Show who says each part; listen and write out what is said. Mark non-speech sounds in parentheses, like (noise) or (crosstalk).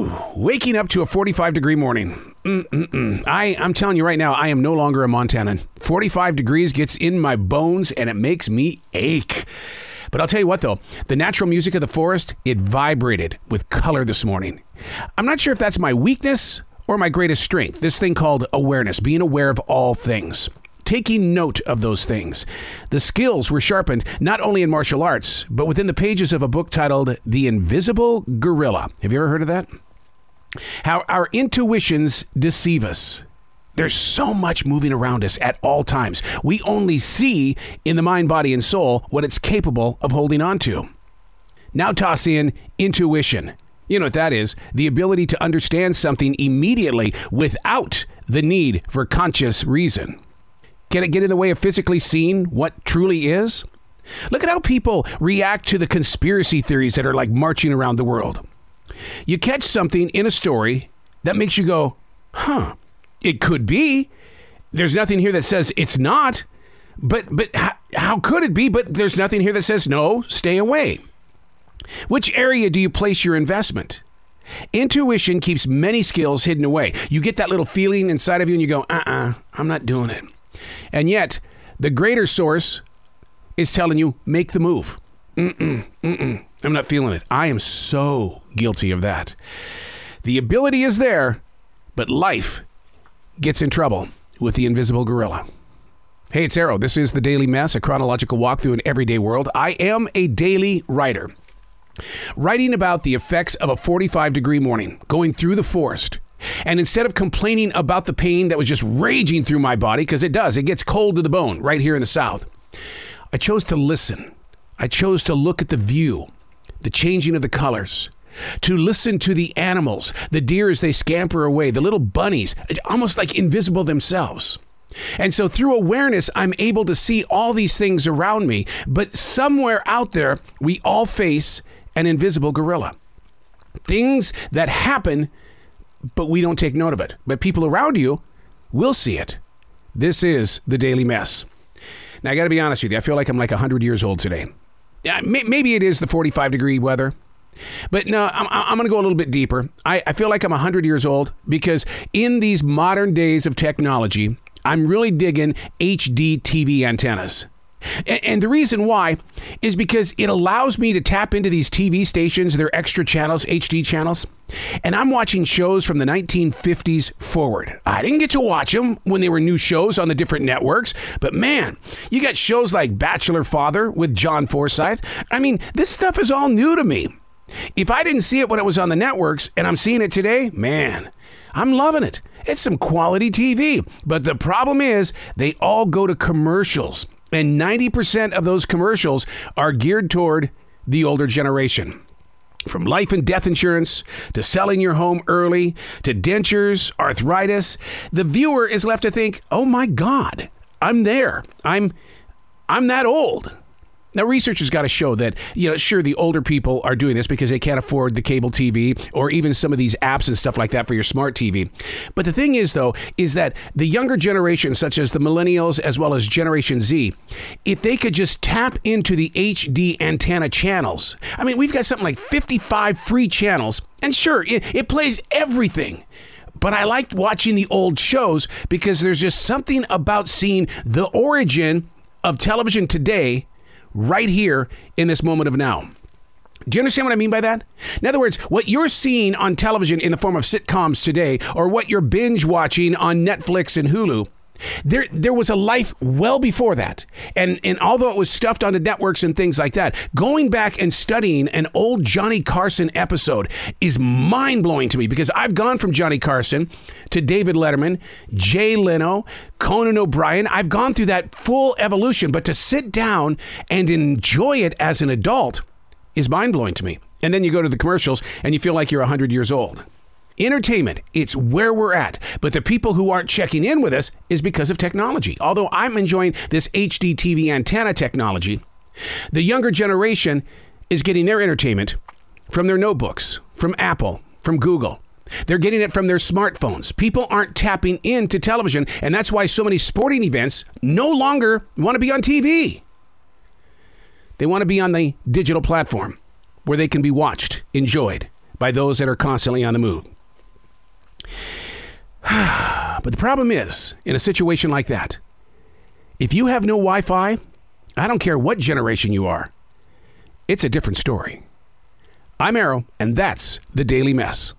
Speaker 1: Whew, waking up to a 45 degree morning. Mm-mm-mm. I, I'm telling you right now, I am no longer a Montanan. 45 degrees gets in my bones and it makes me ache. But I'll tell you what, though, the natural music of the forest, it vibrated with color this morning. I'm not sure if that's my weakness or my greatest strength, this thing called awareness, being aware of all things. Taking note of those things. The skills were sharpened not only in martial arts, but within the pages of a book titled The Invisible Gorilla. Have you ever heard of that? How our intuitions deceive us. There's so much moving around us at all times. We only see in the mind, body, and soul what it's capable of holding on to. Now toss in intuition. You know what that is? The ability to understand something immediately without the need for conscious reason. Can it get in the way of physically seeing what truly is? Look at how people react to the conspiracy theories that are like marching around the world. You catch something in a story that makes you go, huh, it could be. There's nothing here that says it's not. But but how, how could it be? But there's nothing here that says no, stay away. Which area do you place your investment? Intuition keeps many skills hidden away. You get that little feeling inside of you and you go, uh uh-uh, uh, i am not doing it. And yet, the greater source is telling you, make the move. Mm-mm, mm-mm. I'm not feeling it. I am so guilty of that. The ability is there, but life gets in trouble with the invisible gorilla. Hey, it's Arroe. This is the Daily Mess, a chronological walk through an everyday world. I am a daily writer, writing about the effects of a 45 degree morning, going through the forest. And instead of complaining about the pain that was just raging through my body, because it does, it gets cold to the bone right here in the South, I chose to listen. I chose to look at the view, the changing of the colors, to listen to the animals, the deer as they scamper away, the little bunnies, almost like invisible themselves. And so through awareness, I'm able to see all these things around me. But somewhere out there, we all face an invisible gorilla. Things that happen, but we don't take note of it. But people around you will see it. This is the Daily Mess. Now, I got to be honest with you, I feel like I'm like 100 years old today. Maybe it is the 45 degree weather. But no, I'm, I'm going to go a little bit deeper. I, I feel like I'm 100 years old because in these modern days of technology, I'm really digging HD TV antennas. And the reason why is because it allows me to tap into these TV stations, their extra channels, HD channels, and I'm watching shows from the 1950s forward. I didn't get to watch them when they were new shows on the different networks, but man, you got shows like Bachelor Father with John Forsythe. I mean, this stuff is all new to me. If I didn't see it when it was on the networks and I'm seeing it today, man, I'm loving it. It's some quality TV. But the problem is, they all go to commercials. And 90% of those commercials are geared toward the older generation. From life and death insurance to selling your home early to dentures, arthritis, the viewer is left to think, "Oh my god, I'm there. I'm I'm that old." Now, research has got to show that, you know, sure, the older people are doing this because they can't afford the cable TV or even some of these apps and stuff like that for your smart TV. But the thing is, though, is that the younger generation, such as the millennials as well as Generation Z, if they could just tap into the HD antenna channels, I mean, we've got something like 55 free channels, and sure, it, it plays everything but I liked watching the old shows because there's just something about seeing the origin of television today right here in this moment of now. Do you understand what I mean by that? In other words, what you're seeing on television in the form of sitcoms today, or what you're binge watching on Netflix and Hulu, there, there was a life well before that. And, and although it was stuffed onto networks and things like that, going back and studying an old Johnny Carson episode is mind blowing to me because I've gone from Johnny Carson to David Letterman, Jay Leno, Conan O'Brien. I've gone through that full evolution, but to sit down and enjoy it as an adult is mind blowing to me. And then you go to the commercials and you feel like you're 100 years old. Entertainment, it's where we're at. But the people who aren't checking in with us is because of technology. Although I'm enjoying this HD TV antenna technology, the younger generation is getting their entertainment from their notebooks, from Apple, from Google. They're getting it from their smartphones. People aren't tapping into television, and that's why so many sporting events no longer want to be on TV. They want to be on the digital platform where they can be watched, enjoyed, by those that are constantly on the move. (sighs) but the problem is, in a situation like that, if you have no Wi Fi, I don't care what generation you are, it's a different story. I'm Arroe, and that's the Daily Mess.